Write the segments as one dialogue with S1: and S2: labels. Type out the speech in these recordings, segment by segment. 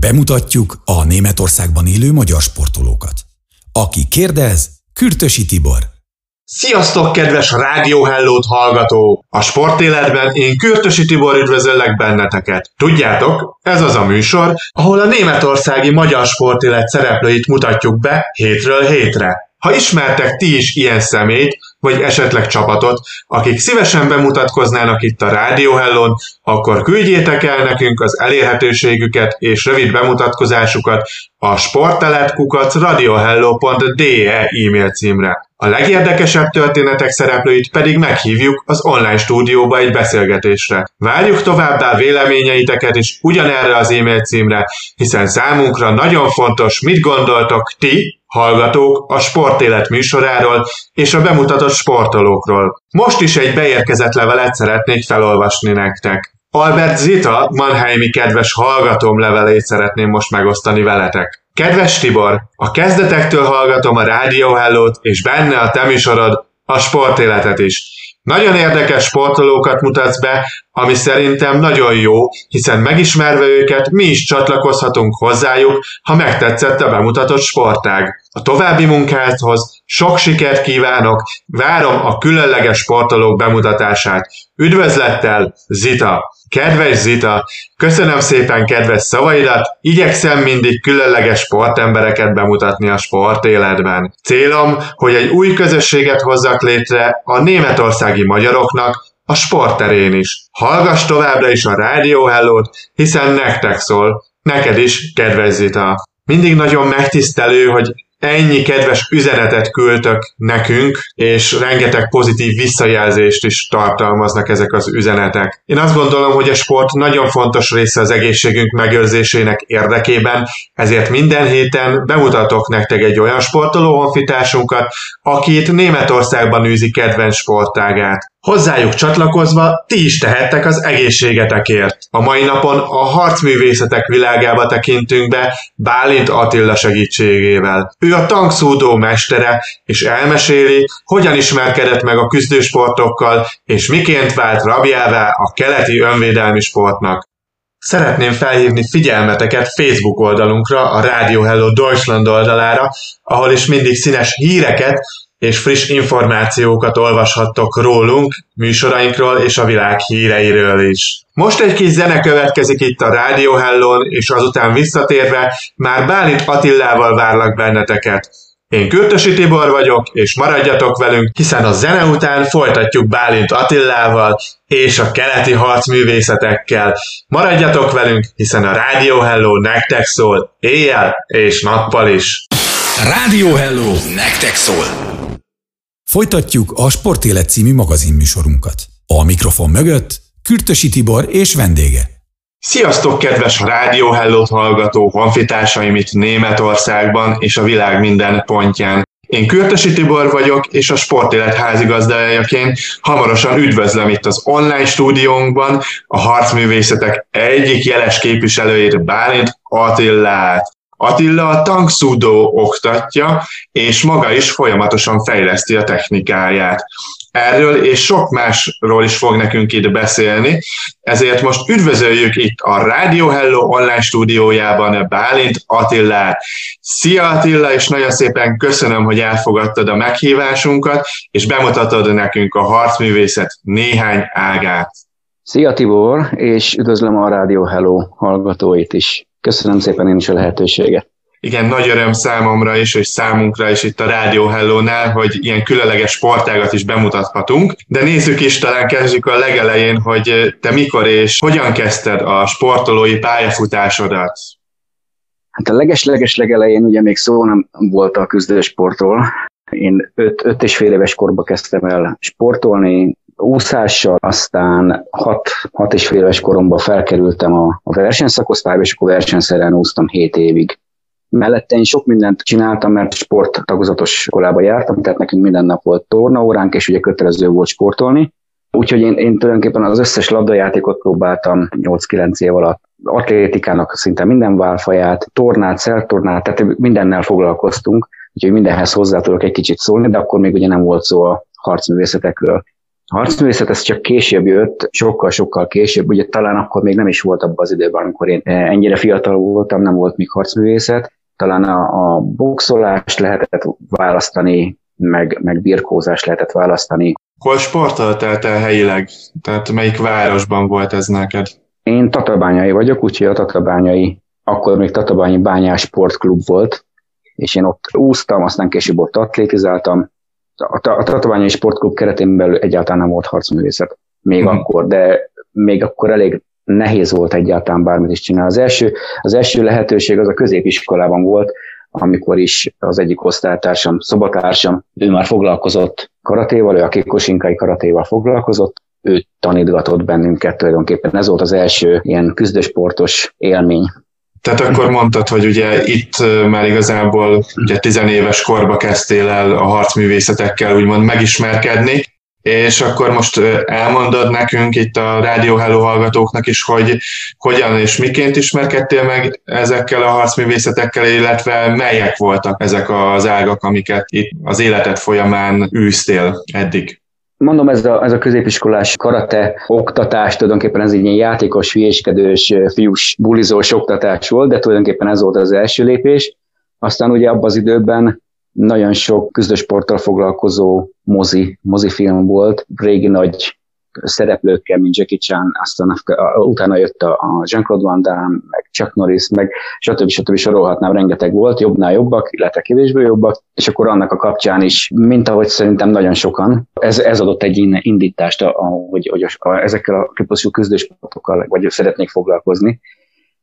S1: Bemutatjuk a Németországban élő magyar sportolókat. Aki kérdez, Kürtösi Tibor.
S2: Sziasztok, kedves Rádió hallgató! A sportéletben én Kürtösi Tibor üdvözöllek benneteket. Tudjátok, ez az a műsor, ahol a németországi magyar sportélet szereplőit mutatjuk be hétről hétre. Ha ismertek ti is ilyen szemét, vagy esetleg csapatot, akik szívesen bemutatkoznának itt a Rádió Hellon, akkor küldjétek el nekünk az elérhetőségüket és rövid bemutatkozásukat a sporteletkukat radiohello.de e-mail címre. A legérdekesebb történetek szereplőit pedig meghívjuk az online stúdióba egy beszélgetésre. Várjuk továbbá véleményeiteket is ugyanerre az e-mail címre, hiszen számunkra nagyon fontos, mit gondoltok ti, hallgatók a sportélet műsoráról és a bemutatott sportolókról. Most is egy beérkezett levelet szeretnék felolvasni nektek. Albert Zita, Mannheimi kedves hallgatóm levelét szeretném most megosztani veletek. Kedves Tibor, a kezdetektől hallgatom a Rádió és benne a te műsorod, a sportéletet is. Nagyon érdekes sportolókat mutatsz be, ami szerintem nagyon jó, hiszen megismerve őket mi is csatlakozhatunk hozzájuk, ha megtetszett a bemutatott sportág. A további munkádhoz sok sikert kívánok, várom a különleges sportolók bemutatását. Üdvözlettel, Zita! Kedves Zita, köszönöm szépen kedves szavaidat, igyekszem mindig különleges sportembereket bemutatni a sportéletben. Célom, hogy egy új közösséget hozzak létre a németországi magyaroknak, a sportterén is. Hallgass továbbra is a Rádió Hellót, hiszen nektek szól. Neked is, kedves Zita. Mindig nagyon megtisztelő, hogy ennyi kedves üzenetet küldtök nekünk, és rengeteg pozitív visszajelzést is tartalmaznak ezek az üzenetek. Én azt gondolom, hogy a sport nagyon fontos része az egészségünk megőrzésének érdekében, ezért minden héten bemutatok nektek egy olyan sportoló honfitársunkat, aki itt Németországban űzi kedvenc sportágát. Hozzájuk csatlakozva ti is tehettek az egészségetekért. A mai napon a harcművészetek világába tekintünk be Bálint Attila segítségével. Ő a tankszúdó mestere, és elmeséli, hogyan ismerkedett meg a küzdősportokkal, és miként vált rabjává a keleti önvédelmi sportnak. Szeretném felhívni figyelmeteket Facebook oldalunkra, a Radio Hello Deutschland oldalára, ahol is mindig színes híreket és friss információkat olvashattok rólunk, műsorainkról és a világ híreiről is. Most egy kis zene következik itt a Radio Hellon, és azután visszatérve már Bálint Attillával várlak benneteket. Én Kürtösi Tibor vagyok, és maradjatok velünk, hiszen a zene után folytatjuk Bálint Attillával és a keleti harcművészetekkel. Maradjatok velünk, hiszen a Radio Hello nektek szól, éjjel és nappal is.
S1: Rádió Hello! Nektek szól! Folytatjuk a Sportélet című magazinműsorunkat. A mikrofon mögött Kürtösi Tibor és vendége.
S2: Sziasztok, kedves Rádió hello hallgató honfitársaim itt Németországban és a világ minden pontján. Én Kürtösi Tibor vagyok, és a Sportélet házigazdájaként hamarosan üdvözlöm itt az online stúdiónkban a harcművészetek egyik jeles képviselőjét, Bálint Attillát. Attila a tankszúdó oktatja, és maga is folyamatosan fejleszti a technikáját. Erről és sok másról is fog nekünk itt beszélni, ezért most üdvözöljük itt a Radio Hello online stúdiójában Bálint Attillát. Szia Attila, és nagyon szépen köszönöm, hogy elfogadtad a meghívásunkat, és bemutatod nekünk a harcművészet néhány ágát.
S3: Szia Tibor, és üdvözlöm a Radio Hello hallgatóit is. Köszönöm szépen én is a lehetőséget.
S2: Igen, nagy öröm számomra is, és számunkra is itt a Radio Hello-nál, hogy ilyen különleges sportágat is bemutathatunk. De nézzük is, talán kezdjük a legelején, hogy te mikor és hogyan kezdted a sportolói pályafutásodat?
S3: Hát a leges-leges legelején ugye még szó nem volt a küzdősportról. Én öt, öt és fél éves korba kezdtem el sportolni, úszással, aztán hat, hat és fél éves koromban felkerültem a, a versenyszakosztályba, és akkor versenyszerűen úsztam 7 évig. Mellette én sok mindent csináltam, mert sport tagozatos iskolába jártam, tehát nekünk minden nap volt tornaóránk, és ugye kötelező volt sportolni. Úgyhogy én, én tulajdonképpen az összes labdajátékot próbáltam 8-9 év alatt. Atlétikának szinte minden válfaját, tornát, szertornát, tehát mindennel foglalkoztunk, úgyhogy mindenhez hozzá tudok egy kicsit szólni, de akkor még ugye nem volt szó a harcművészetekről. harcművészet ez csak később jött, sokkal-sokkal később, ugye talán akkor még nem is volt abban az időben, amikor én ennyire fiatal voltam, nem volt még harcművészet, talán a, a boxolást lehetett választani, meg, meg birkózást lehetett választani.
S2: Hol sportoltál te helyileg? Tehát melyik városban volt ez neked?
S3: Én tatabányai vagyok, úgyhogy a tatabányai, akkor még tatabányi bányás sportklub volt, és én ott úsztam, aztán később ott atlétizáltam. A, a tatabányai sportklub keretén belül egyáltalán nem volt harcművészet, még hmm. akkor, de még akkor elég nehéz volt egyáltalán bármit is csinálni. Az első, az első lehetőség az a középiskolában volt, amikor is az egyik osztálytársam, szobatársam, ő már foglalkozott karatéval, ő a kikosinkai karatéval foglalkozott, ő tanítgatott bennünket tulajdonképpen. Ez volt az első ilyen küzdősportos élmény.
S2: Tehát akkor mondtad, hogy ugye itt már igazából ugye tizenéves korba kezdtél el a harcművészetekkel úgymond megismerkedni, és akkor most elmondod nekünk itt a Rádió Hello hallgatóknak is, hogy hogyan és miként ismerkedtél meg ezekkel a harcművészetekkel, illetve melyek voltak ezek az ágak, amiket itt az életed folyamán űztél eddig?
S3: Mondom, ez a, ez a középiskolás karate oktatás, tulajdonképpen ez egy ilyen játékos, hülyéskedős, fiús, bulizós oktatás volt, de tulajdonképpen ez volt az első lépés. Aztán ugye abban az időben nagyon sok küzdősporttal foglalkozó mozi, mozifilm volt, régi nagy szereplőkkel, mint Jackie Chan, aztán utána jött a Jean-Claude Van Damme, meg Chuck Norris, meg stb. stb. sorolhatnám, rengeteg volt, jobbnál jobbak, illetve kevésbé jobbak, és akkor annak a kapcsán is, mint ahogy szerintem nagyon sokan, ez, ez adott egy indítást, hogy, hogy a, a, ezekkel a típusú küzdősportokkal vagy szeretnék foglalkozni.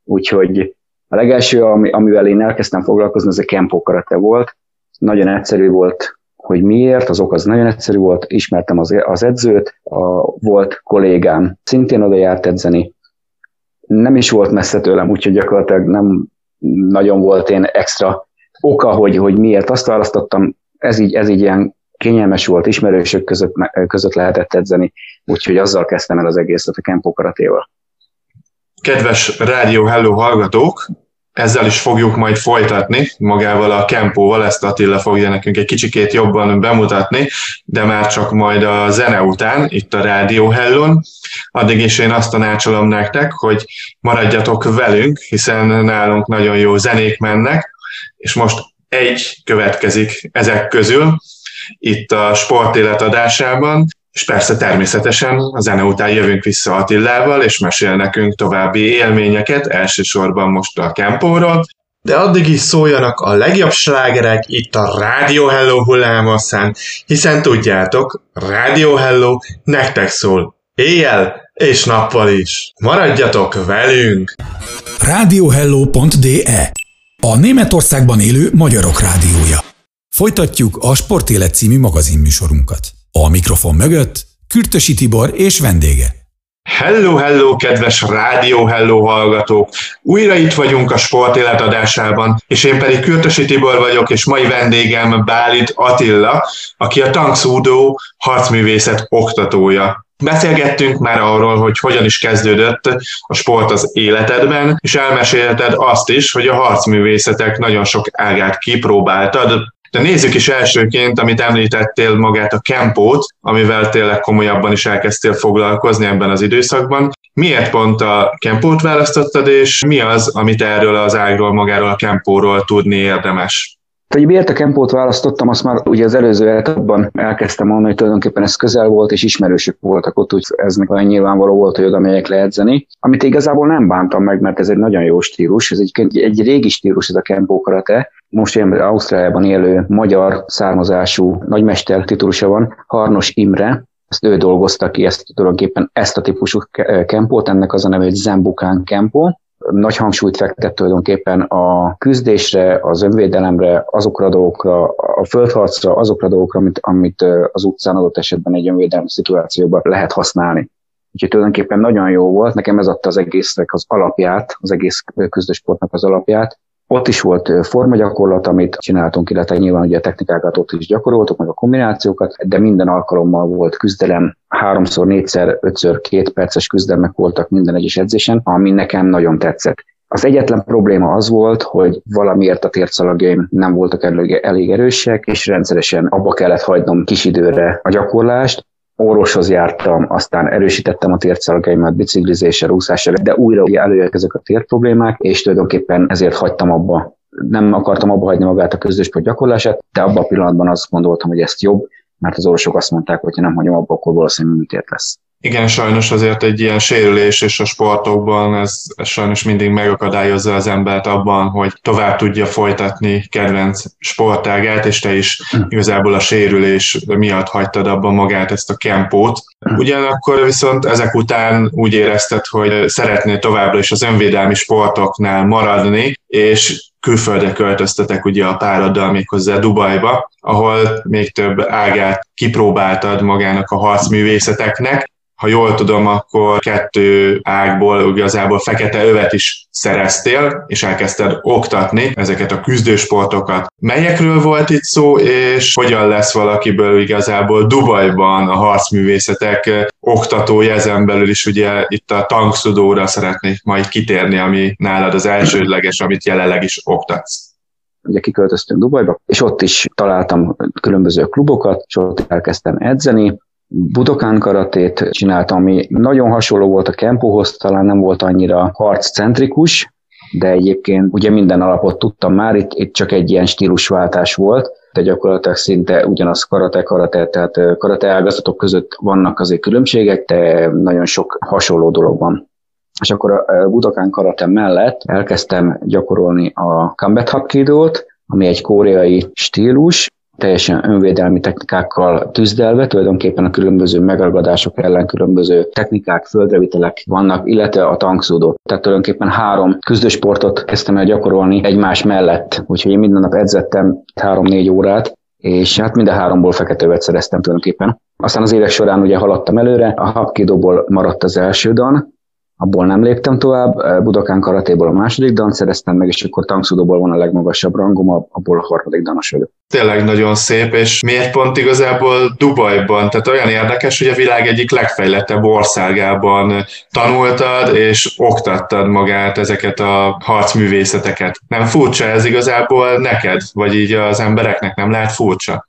S3: Úgyhogy a legelső, ami, amivel én elkezdtem foglalkozni, az a Kempo karate volt, nagyon egyszerű volt, hogy miért, az ok az nagyon egyszerű volt, ismertem az, az edzőt, a, volt kollégám, szintén oda járt edzeni, nem is volt messze tőlem, úgyhogy gyakorlatilag nem nagyon volt én extra oka, hogy, hogy miért azt választottam, ez így, ez így ilyen kényelmes volt, ismerősök között, között lehetett edzeni, úgyhogy azzal kezdtem el az egészet a Kempo karatéval.
S2: Kedves Rádió Hello hallgatók, ezzel is fogjuk majd folytatni magával a Kempóval, ezt Attila fogja nekünk egy kicsikét jobban bemutatni, de már csak majd a zene után, itt a Rádió Hellon. Addig is én azt tanácsolom nektek, hogy maradjatok velünk, hiszen nálunk nagyon jó zenék mennek, és most egy következik ezek közül, itt a sportélet adásában, és persze természetesen a zene után jövünk vissza Attilával, és mesél nekünk további élményeket, elsősorban most a Kempóról, de addig is szóljanak a legjobb slágerek itt a Radio Hello hullámosszán, hiszen tudjátok, Radio Hello nektek szól. Éjjel és nappal is. Maradjatok velünk!
S1: Radiohello.de A Németországban élő magyarok rádiója. Folytatjuk a Sportélet című magazinműsorunkat. A mikrofon mögött Kürtösi Tibor és vendége.
S2: Hello, hello, kedves rádió, hello hallgatók! Újra itt vagyunk a sportélet adásában, és én pedig Kürtösi Tibor vagyok, és mai vendégem Bálit Attila, aki a Tankszúdó harcművészet oktatója. Beszélgettünk már arról, hogy hogyan is kezdődött a sport az életedben, és elmesélted azt is, hogy a harcművészetek nagyon sok ágát kipróbáltad, de nézzük is elsőként, amit említettél magát a kempót, amivel tényleg komolyabban is elkezdtél foglalkozni ebben az időszakban. Miért pont a kempót választottad, és mi az, amit erről az ágról, magáról a kempóról tudni érdemes?
S3: Hogy miért a kempót választottam, azt már ugye az előző etapban elkezdtem mondani, hogy tulajdonképpen ez közel volt, és ismerősök voltak ott, úgy ez olyan nyilvánvaló volt, hogy oda megyek leedzeni. Amit igazából nem bántam meg, mert ez egy nagyon jó stílus, ez egy, egy régi stílus ez a kempó karate. Most ilyen Ausztráliában élő magyar származású nagymester titulusa van, Harnos Imre, ezt ő dolgozta ki, ezt tulajdonképpen ezt a típusú kempót, ennek az a neve, hogy Zembukán kempó. Nagy hangsúlyt fektet tulajdonképpen a küzdésre, az önvédelemre, azokra a dolgokra, a földharcra, azokra a dolgokra, amit, amit az utcán adott esetben egy önvédelmi szituációban lehet használni. Úgyhogy tulajdonképpen nagyon jó volt, nekem ez adta az egésznek az alapját, az egész küzdősportnak az alapját, ott is volt formagyakorlat, amit csináltunk, illetve nyilván ugye a technikákat ott is gyakoroltuk, meg a kombinációkat, de minden alkalommal volt küzdelem, háromszor, négyszer, ötször, két perces küzdelmek voltak minden egyes edzésen, ami nekem nagyon tetszett. Az egyetlen probléma az volt, hogy valamiért a tércalagjaim nem voltak elég, elég erősek, és rendszeresen abba kellett hagynom kis időre a gyakorlást, orvoshoz jártam, aztán erősítettem a tércelgeimet biciklizéssel, úszással, de újra előjött ezek a térproblémák, és tulajdonképpen ezért hagytam abba. Nem akartam abba hagyni magát a közössport gyakorlását, de abban a pillanatban azt gondoltam, hogy ezt jobb, mert az orvosok azt mondták, hogy ha nem hagyom abba, akkor valószínűleg műtét lesz.
S2: Igen, sajnos azért egy ilyen sérülés és a sportokban ez, ez sajnos mindig megakadályozza az embert abban, hogy tovább tudja folytatni kedvenc sportágát, és te is hm. igazából a sérülés miatt hagytad abban magát ezt a kempót. Hm. Ugyanakkor viszont ezek után úgy érezted, hogy szeretnél továbbra is az önvédelmi sportoknál maradni, és külföldre költöztetek ugye a pároddal méghozzá Dubajba, ahol még több ágát kipróbáltad magának a harcművészeteknek, ha jól tudom, akkor kettő ágból igazából fekete övet is szereztél, és elkezdted oktatni ezeket a küzdősportokat. Melyekről volt itt szó, és hogyan lesz valakiből igazából Dubajban a harcművészetek oktatója, ezen belül is? Ugye itt a tankszudóra szeretnék majd kitérni, ami nálad az elsődleges, amit jelenleg is oktatsz.
S3: Ugye kiköltöztünk Dubajba, és ott is találtam különböző klubokat, és ott elkezdtem edzeni, Budokán karatét csináltam, ami nagyon hasonló volt a kempóhoz, talán nem volt annyira harccentrikus, de egyébként ugye minden alapot tudtam már, itt, itt csak egy ilyen stílusváltás volt, de gyakorlatilag szinte ugyanaz karate, karate, tehát karate ágazatok között vannak azért különbségek, de nagyon sok hasonló dolog van. És akkor a Budokán karate mellett elkezdtem gyakorolni a Combat Hapkido-t, ami egy koreai stílus, teljesen önvédelmi technikákkal tüzdelve, tulajdonképpen a különböző megragadások ellen különböző technikák, földrevitelek vannak, illetve a tankszódó. Tehát tulajdonképpen három küzdősportot kezdtem el gyakorolni egymás mellett, úgyhogy én minden nap edzettem három-négy órát, és hát mind a háromból feketővet szereztem tulajdonképpen. Aztán az évek során ugye haladtam előre, a hapkidóból maradt az első dan, abból nem léptem tovább, Budokán karatéból a második dan szereztem meg, és akkor tankszudóból van a legmagasabb rangom, abból a harmadik danos vagyok.
S2: Tényleg nagyon szép, és miért pont igazából Dubajban? Tehát olyan érdekes, hogy a világ egyik legfejlettebb országában tanultad és oktattad magát ezeket a harcművészeteket. Nem furcsa ez igazából neked, vagy így az embereknek nem lehet furcsa?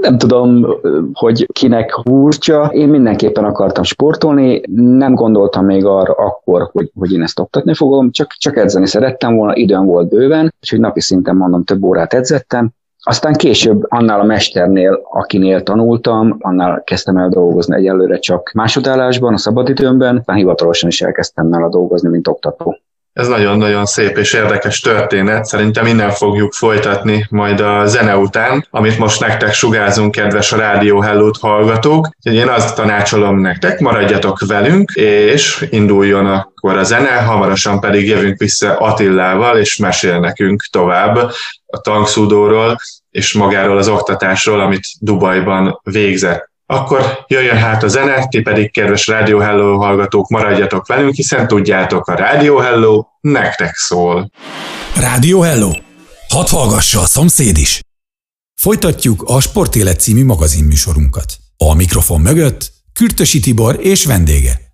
S3: Nem tudom, hogy kinek húrtja. Én mindenképpen akartam sportolni, nem gondoltam még arra akkor, hogy, hogy én ezt oktatni fogom, csak, csak edzeni szerettem volna, időm volt bőven, úgyhogy napi szinten mondom több órát edzettem, aztán később annál a mesternél, akinél tanultam, annál kezdtem el dolgozni egyelőre csak másodállásban, a szabadidőmben, aztán hivatalosan is elkezdtem el dolgozni, mint oktató.
S2: Ez nagyon-nagyon szép és érdekes történet. Szerintem innen fogjuk folytatni majd a zene után, amit most nektek sugázunk, kedves a Rádió Hellót hallgatók. Én azt tanácsolom nektek, maradjatok velünk, és induljon akkor a zene, hamarosan pedig jövünk vissza Attillával, és mesél nekünk tovább a tankszúdóról, és magáról az oktatásról, amit Dubajban végzett. Akkor jöjjön hát a zene, ti pedig, kedves Radio Hello hallgatók, maradjatok velünk, hiszen tudjátok, a Radio Hello nektek szól.
S1: Radio Hello. Hadd hallgassa a szomszéd is! Folytatjuk a Sportélet című magazinműsorunkat. A mikrofon mögött Kürtösi Tibor és vendége.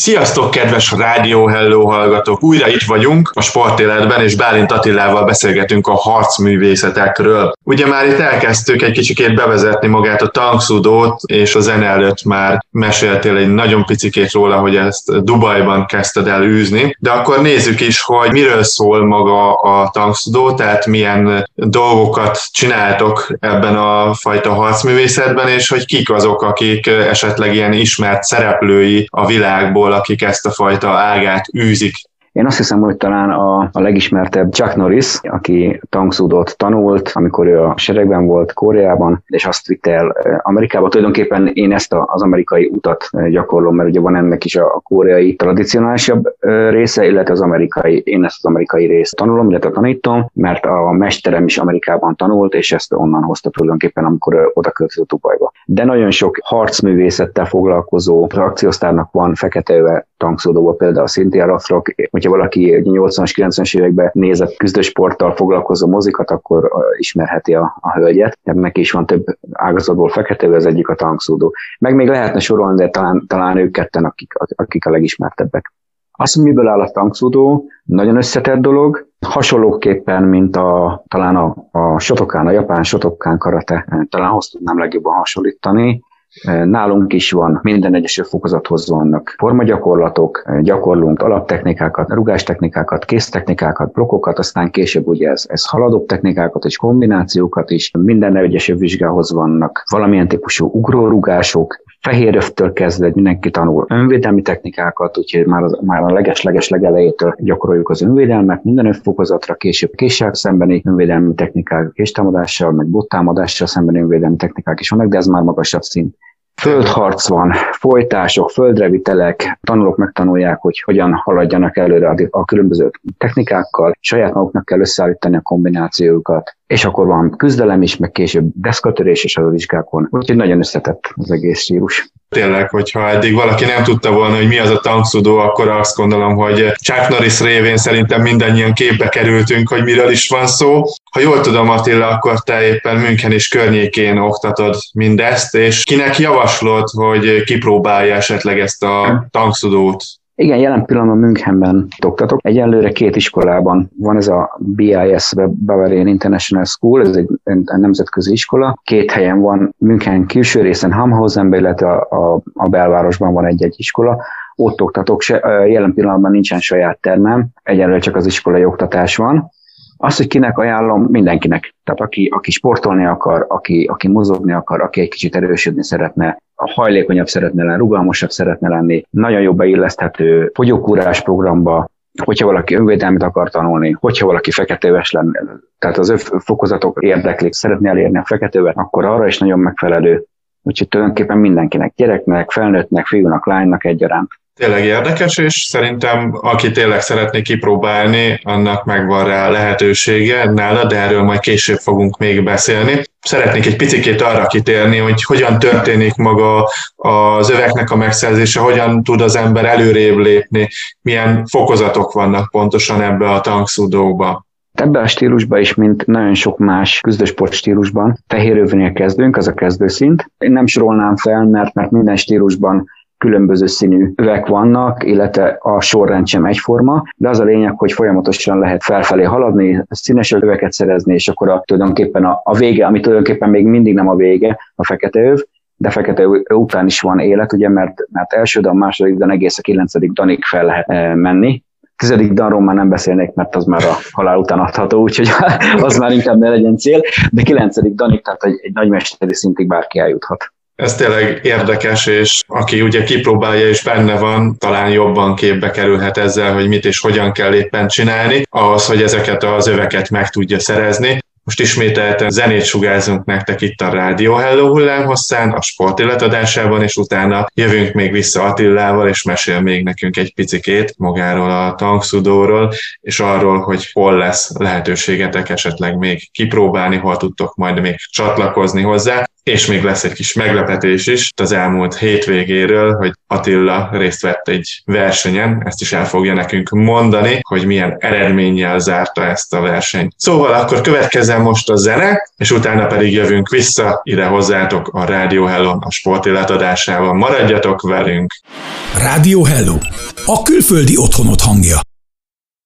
S2: Sziasztok, kedves Rádió Hello hallgatók! Újra itt vagyunk a sportéletben, és Bálint Attilával beszélgetünk a harcművészetekről. Ugye már itt elkezdtük egy kicsikét bevezetni magát a tankszudót, és a zene előtt már meséltél egy nagyon picikét róla, hogy ezt Dubajban kezdted el űzni, de akkor nézzük is, hogy miről szól maga a tankszudó, tehát milyen dolgokat csináltok ebben a fajta harcművészetben, és hogy kik azok, akik esetleg ilyen ismert szereplői a világból, akik ezt a fajta ágát űzik
S3: én azt hiszem, hogy talán a, a legismertebb Chuck Norris, aki tankszúdot tanult, amikor ő a seregben volt Koreában, és azt vitte el Amerikába. Tulajdonképpen én ezt a, az amerikai utat gyakorlom, mert ugye van ennek is a, a koreai tradicionálisabb része, illetve az amerikai, én ezt az amerikai részt tanulom, illetve tanítom, mert a mesterem is Amerikában tanult, és ezt onnan hozta tulajdonképpen, amikor oda költözött Dubajba. De nagyon sok harcművészettel foglalkozó akciósztárnak van fekete tankszódóban, például a Cynthia Rothrock, hogyha valaki 80-as, 90-es években nézett küzdősporttal foglalkozó mozikat, akkor ismerheti a, a hölgyet. Neki is van több ágazatból fekete, az egyik a tankszódó. Meg még lehetne sorolni, de talán, talán ők ketten, akik, akik a legismertebbek. Azt, hogy miből áll a tankszódó, nagyon összetett dolog, hasonlóképpen, mint a, talán a, a Shotokan, a japán Shotokan karate, talán azt tudnám legjobban hasonlítani, Nálunk is van, minden egyes fokozathoz vannak formagyakorlatok, gyakorlunk alaptechnikákat, rugástechnikákat, késztechnikákat, blokkokat, aztán később ugye ez, ez haladó technikákat és kombinációkat is. Minden egyes vizsgához vannak valamilyen típusú ugrórugások, fehéröftől kezdve mindenki tanul önvédelmi technikákat, úgyhogy már, az, már a leges-leges legelejétől gyakoroljuk az önvédelmet, minden fokozatra, később késsel szembeni önvédelmi technikák, késtámadással, meg bottámadással szembeni önvédelmi technikák is vannak, de ez már magasabb szint. Földharc van, folytások, földrevitelek, tanulók megtanulják, hogy hogyan haladjanak előre a különböző technikákkal, saját maguknak kell összeállítani a kombinációkat, és akkor van küzdelem is, meg később deszkatörés és a vizsgákon. Úgyhogy nagyon összetett az egész stílus.
S2: Tényleg, hogyha eddig valaki nem tudta volna, hogy mi az a tankszudó, akkor azt gondolom, hogy Chuck Norris révén szerintem mindannyian képbe kerültünk, hogy miről is van szó. Ha jól tudom, Attila, akkor te éppen München és környékén oktatod mindezt, és kinek javaslod, hogy kipróbálja esetleg ezt a tankszudót?
S3: Igen, jelen pillanatban Münchenben oktatok. Egyelőre két iskolában van ez a BIS Bavarian International School, ez egy, nemzetközi iskola. Két helyen van, München külső részen Hamhausenben, illetve a, a, a belvárosban van egy-egy iskola. Ott oktatok, se, jelen pillanatban nincsen saját termem, egyelőre csak az iskolai oktatás van. Azt, hogy kinek ajánlom, mindenkinek. Tehát aki, aki sportolni akar, aki, aki mozogni akar, aki egy kicsit erősödni szeretne, a hajlékonyabb szeretne lenni, rugalmasabb szeretne lenni, nagyon jó beilleszthető fogyókúrás programba, hogyha valaki önvédelmet akar tanulni, hogyha valaki feketéves lenne, tehát az ő fokozatok érdeklik, szeretné elérni a feketévet, akkor arra is nagyon megfelelő. Úgyhogy tulajdonképpen mindenkinek, gyereknek, felnőttnek, fiúnak, lánynak egyaránt
S2: tényleg érdekes, és szerintem aki tényleg szeretné kipróbálni, annak megvan rá lehetősége nála, de erről majd később fogunk még beszélni. Szeretnék egy picit arra kitérni, hogy hogyan történik maga az öveknek a megszerzése, hogyan tud az ember előrébb lépni, milyen fokozatok vannak pontosan ebbe a tankszudóba.
S3: Ebben a stílusban is, mint nagyon sok más küzdősport stílusban, fehérövnél kezdünk, az a kezdőszint. Én nem sorolnám fel, mert, mert minden stílusban különböző színű övek vannak, illetve a sorrend sem egyforma, de az a lényeg, hogy folyamatosan lehet felfelé haladni, színes öveket szerezni, és akkor a, tulajdonképpen a, a vége, ami tulajdonképpen még mindig nem a vége, a fekete öv, de fekete után is van élet, ugye, mert, mert első dan, második dan, egész a kilencedik danig fel lehet menni, tizedik danról már nem beszélnék, mert az már a halál után adható, úgyhogy az már inkább ne legyen cél, de kilencedik danig, tehát egy, egy nagymesteri szintig bárki eljuthat.
S2: Ez tényleg érdekes, és aki ugye kipróbálja és benne van, talán jobban képbe kerülhet ezzel, hogy mit és hogyan kell éppen csinálni, ahhoz, hogy ezeket az öveket meg tudja szerezni. Most ismételten zenét sugárzunk nektek itt a Rádió Hello hullámhosszán, a sportéletadásában, és utána jövünk még vissza Attillával, és mesél még nekünk egy picikét magáról a tankszudóról, és arról, hogy hol lesz lehetőségetek esetleg még kipróbálni, hol tudtok majd még csatlakozni hozzá és még lesz egy kis meglepetés is az elmúlt hétvégéről, hogy Attila részt vett egy versenyen, ezt is el fogja nekünk mondani, hogy milyen eredménnyel zárta ezt a versenyt. Szóval akkor következzen most a zene, és utána pedig jövünk vissza ide hozzátok a Rádió Hello a sportélet adásában. Maradjatok velünk!
S1: Rádió Hello, a külföldi otthonot hangja.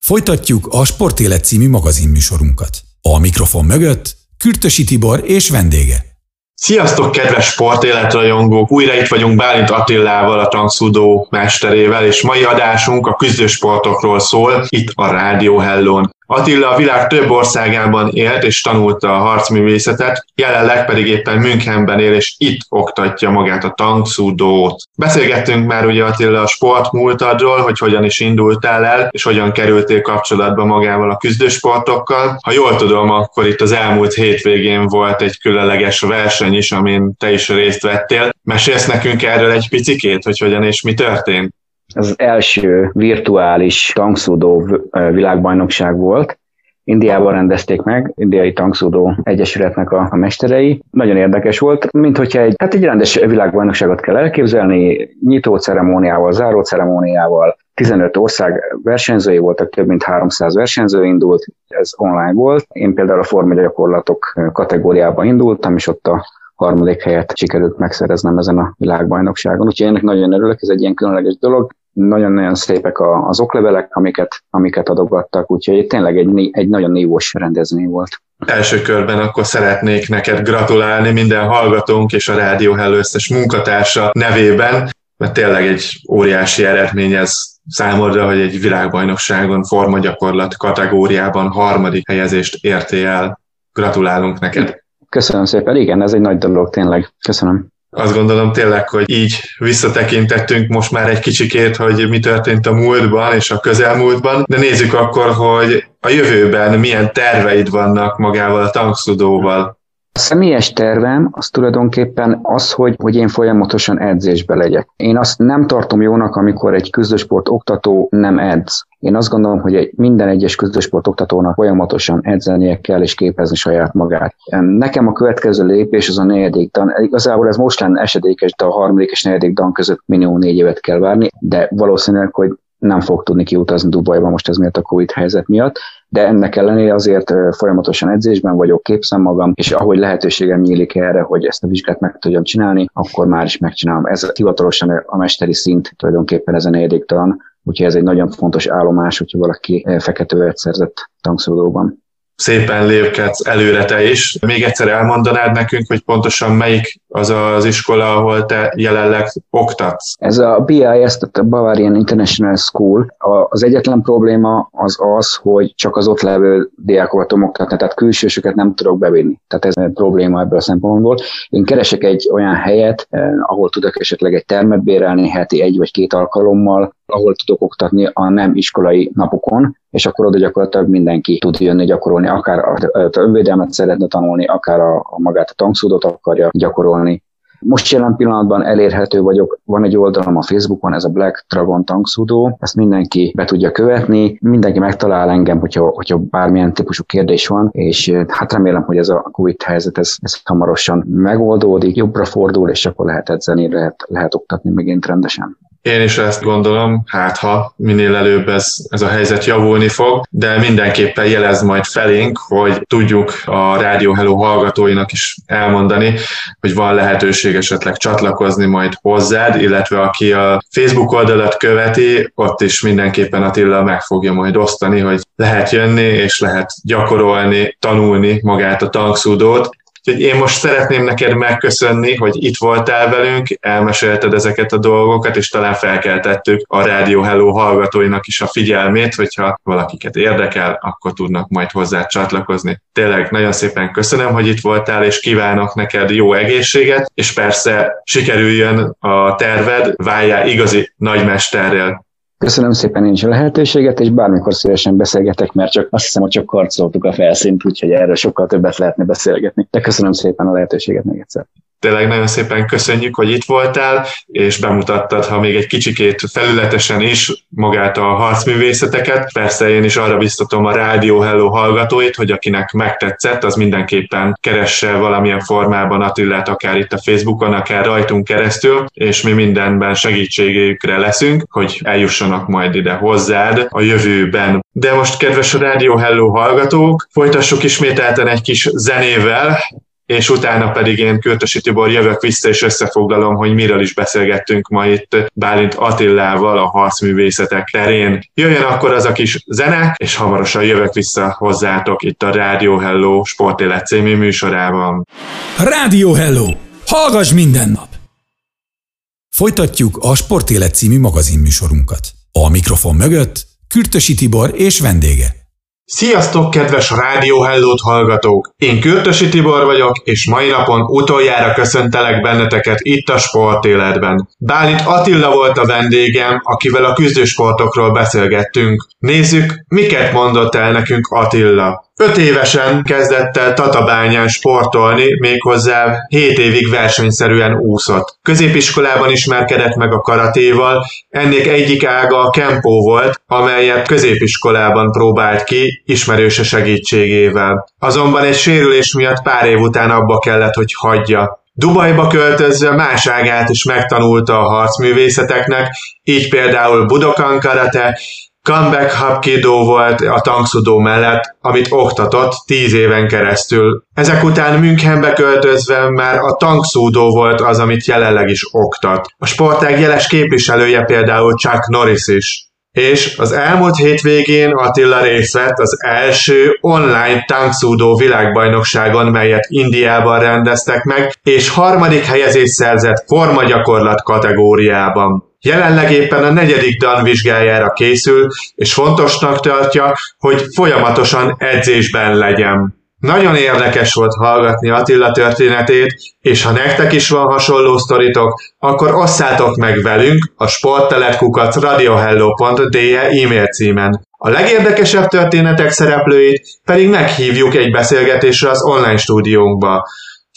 S1: Folytatjuk a Sportélet című magazinműsorunkat. A mikrofon mögött Kürtösi Tibor és vendége.
S2: Sziasztok, kedves sportéletrajongók! Újra itt vagyunk Bálint Attillával, a tankszudó mesterével, és mai adásunk a küzdősportokról szól, itt a Rádió Hellón. Attila a világ több országában élt és tanulta a harcművészetet, jelenleg pedig éppen Münchenben él és itt oktatja magát a tankszudót. Beszélgettünk már ugye Attila a sport múltadról, hogy hogyan is indultál el, és hogyan kerültél kapcsolatba magával a küzdősportokkal. Ha jól tudom, akkor itt az elmúlt hétvégén volt egy különleges verseny is, amin te is részt vettél. Mesélsz nekünk erről egy picikét, hogy hogyan és mi történt?
S3: Az első virtuális tankszódó világbajnokság volt. Indiában rendezték meg, Indiai Tankszódó Egyesületnek a, a mesterei. Nagyon érdekes volt, mint hogyha egy, hát egy rendes világbajnokságot kell elképzelni, nyitó ceremóniával, záró ceremóniával, 15 ország versenyzői voltak, több mint 300 versenyző indult, ez online volt. Én például a forma gyakorlatok kategóriában indultam, és ott a harmadik helyet sikerült megszereznem ezen a világbajnokságon. Úgyhogy ennek nagyon örülök, ez egy ilyen különleges dolog. Nagyon-nagyon szépek az oklevelek, amiket, amiket adogattak, úgyhogy tényleg egy, egy nagyon nívós rendezvény volt.
S2: Első körben akkor szeretnék neked gratulálni minden hallgatónk és a Rádió Hello összes munkatársa nevében, mert tényleg egy óriási eredmény ez számodra, hogy egy világbajnokságon formagyakorlat kategóriában harmadik helyezést értél el. Gratulálunk neked!
S3: Köszönöm szépen, igen, ez egy nagy dolog tényleg. Köszönöm
S2: azt gondolom tényleg, hogy így visszatekintettünk most már egy kicsikét, hogy mi történt a múltban és a közelmúltban, de nézzük akkor, hogy a jövőben milyen terveid vannak magával a tankszudóval.
S3: A személyes tervem az tulajdonképpen az, hogy, hogy én folyamatosan edzésbe legyek. Én azt nem tartom jónak, amikor egy küzdősport oktató nem edz. Én azt gondolom, hogy egy, minden egyes küzdősport oktatónak folyamatosan edzenie kell és képezni saját magát. Nekem a következő lépés az a negyedik dan. Igazából ez most lenne esedékes, de a harmadik és negyedik dan között minimum négy évet kell várni, de valószínűleg, hogy nem fog tudni kiutazni Dubajba most ez miatt a Covid helyzet miatt, de ennek ellenére azért folyamatosan edzésben vagyok, képzem magam, és ahogy lehetőségem nyílik erre, hogy ezt a vizsgát meg tudjam csinálni, akkor már is megcsinálom. Ez hivatalosan a mesteri szint tulajdonképpen ez a negyedik talán, úgyhogy ez egy nagyon fontos állomás, hogyha valaki feketővet szerzett tankszódóban
S2: szépen lépkedsz előre te is. Még egyszer elmondanád nekünk, hogy pontosan melyik az az iskola, ahol te jelenleg oktatsz?
S3: Ez a BIS, tehát a Bavarian International School. Az egyetlen probléma az az, hogy csak az ott levő diákokat tudom oktatni, tehát külsősöket nem tudok bevinni. Tehát ez egy probléma ebből a szempontból. Én keresek egy olyan helyet, eh, ahol tudok esetleg egy termet bérelni heti egy vagy két alkalommal, ahol tudok oktatni a nem iskolai napokon, és akkor oda gyakorlatilag mindenki tud jönni gyakorolni, akár a önvédelmet szeretne tanulni, akár a, a magát a tankszódot akarja gyakorolni. Most jelen pillanatban elérhető vagyok, van egy oldalam a Facebookon, ez a Black Dragon tankszódó, ezt mindenki be tudja követni, mindenki megtalál engem, hogyha, hogyha bármilyen típusú kérdés van, és hát remélem, hogy ez a Covid helyzet, ez, ez hamarosan megoldódik, jobbra fordul, és akkor lehet edzeni, lehet, lehet oktatni megint rendesen.
S2: Én is ezt gondolom, hát ha minél előbb ez, ez a helyzet javulni fog, de mindenképpen jelez majd felénk, hogy tudjuk a Rádió Hello hallgatóinak is elmondani, hogy van lehetőség esetleg csatlakozni majd hozzád, illetve aki a Facebook oldalat követi, ott is mindenképpen Attila meg fogja majd osztani, hogy lehet jönni és lehet gyakorolni, tanulni magát a tankszúdót, Úgyhogy én most szeretném neked megköszönni, hogy itt voltál velünk, elmesélted ezeket a dolgokat, és talán felkeltettük a Rádió Hello hallgatóinak is a figyelmét, hogyha valakiket érdekel, akkor tudnak majd hozzá csatlakozni. Tényleg nagyon szépen köszönöm, hogy itt voltál, és kívánok neked jó egészséget, és persze sikerüljön a terved, váljál igazi nagymesterrel.
S3: Köszönöm szépen én is a lehetőséget, és bármikor szívesen beszélgetek, mert csak azt hiszem, hogy csak karcoltuk a felszínt, úgyhogy erről sokkal többet lehetne beszélgetni. De köszönöm szépen a lehetőséget még egyszer.
S2: Tényleg nagyon szépen köszönjük, hogy itt voltál, és bemutattad, ha még egy kicsikét felületesen is magát a harcművészeteket. Persze én is arra biztatom a Rádió Hello hallgatóit, hogy akinek megtetszett, az mindenképpen keresse valamilyen formában Attillát, akár itt a Facebookon, akár rajtunk keresztül, és mi mindenben segítségükre leszünk, hogy eljussanak majd ide hozzád a jövőben. De most, kedves a Rádió Hello hallgatók, folytassuk ismételten egy kis zenével, és utána pedig én Kürtösi Tibor jövök vissza, és összefoglalom, hogy miről is beszélgettünk ma itt Bálint Attillával a harcművészetek terén. Jöjjön akkor az a kis zene, és hamarosan jövök vissza hozzátok itt a Rádió Hello Sportélet című műsorában.
S1: Rádió Hello! Hallgass minden nap! Folytatjuk a Sportélet című magazinműsorunkat. A mikrofon mögött Kürtösi Tibor és vendége.
S2: Sziasztok, kedves Rádió Hellót hallgatók! Én Kürtösi Tibor vagyok, és mai napon utoljára köszöntelek benneteket itt a sportéletben. Bálint Attila volt a vendégem, akivel a küzdősportokról beszélgettünk. Nézzük, miket mondott el nekünk Attila. Öt évesen kezdett el Tatabányán sportolni, méghozzá 7 évig versenyszerűen úszott. Középiskolában ismerkedett meg a karatéval, ennék egyik ága a kempó volt, amelyet középiskolában próbált ki, ismerőse segítségével. Azonban egy sérülés miatt pár év után abba kellett, hogy hagyja. Dubajba költözve más ágát is megtanulta a harcművészeteknek, így például Budokan karate, Comeback Hapkido volt a tankszudó mellett, amit oktatott tíz éven keresztül. Ezek után Münchenbe költözve már a tankszúdó volt az, amit jelenleg is oktat. A sportág jeles képviselője például Chuck Norris is. és az elmúlt hétvégén Attila részt vett az első online táncszúdó világbajnokságon, melyet Indiában rendeztek meg, és harmadik helyezést szerzett formagyakorlat kategóriában. Jelenleg éppen a negyedik Dan vizsgájára készül, és fontosnak tartja, hogy folyamatosan edzésben legyen. Nagyon érdekes volt hallgatni Attila történetét, és ha nektek is van hasonló sztoritok, akkor osszátok meg velünk a sportteletkukat radiohello.de e-mail címen. A legérdekesebb történetek szereplőit pedig meghívjuk egy beszélgetésre az online stúdiónkba.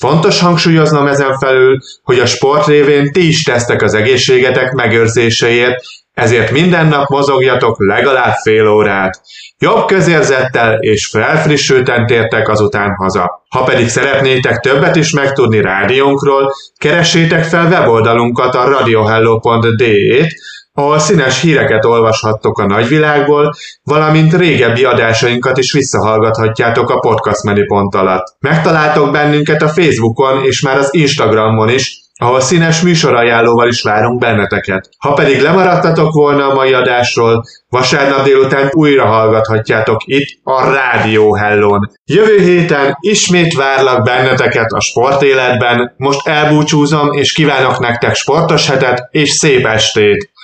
S2: Fontos hangsúlyoznom ezen felül, hogy a sport révén ti is tesztek az egészségetek megőrzéséért, ezért minden nap mozogjatok legalább fél órát. Jobb közérzettel és felfrissülten tértek azután haza. Ha pedig szeretnétek többet is megtudni rádiónkról, keressétek fel weboldalunkat a radiohello.de-t, ahol színes híreket olvashattok a nagyvilágból, valamint régebbi adásainkat is visszahallgathatjátok a podcast menüpont alatt. Megtaláltok bennünket a Facebookon és már az Instagramon is, ahol színes műsorajánlóval is várunk benneteket. Ha pedig lemaradtatok volna a mai adásról, vasárnap délután újra hallgathatjátok itt a Rádió Hellón. Jövő héten ismét várlak benneteket a sportéletben, most elbúcsúzom és kívánok nektek sportos hetet és szép estét!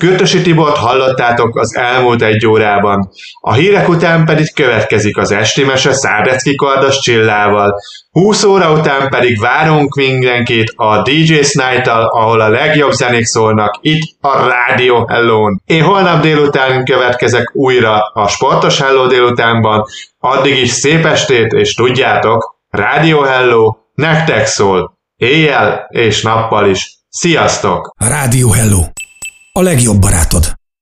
S2: Kürtösi Tibort hallottátok az elmúlt egy órában. A hírek után pedig következik az esti mese Szábecki Kardas Csillával. 20 óra után pedig várunk mindenkit a DJ night ahol a legjobb zenék szólnak itt a Rádió Hellón. Én holnap délután következek újra a Sportos Hello délutánban. Addig is szép estét, és tudjátok, Rádió Hello nektek szól. Éjjel és nappal is. Sziasztok!
S1: Rádió Hello a legjobb barátod.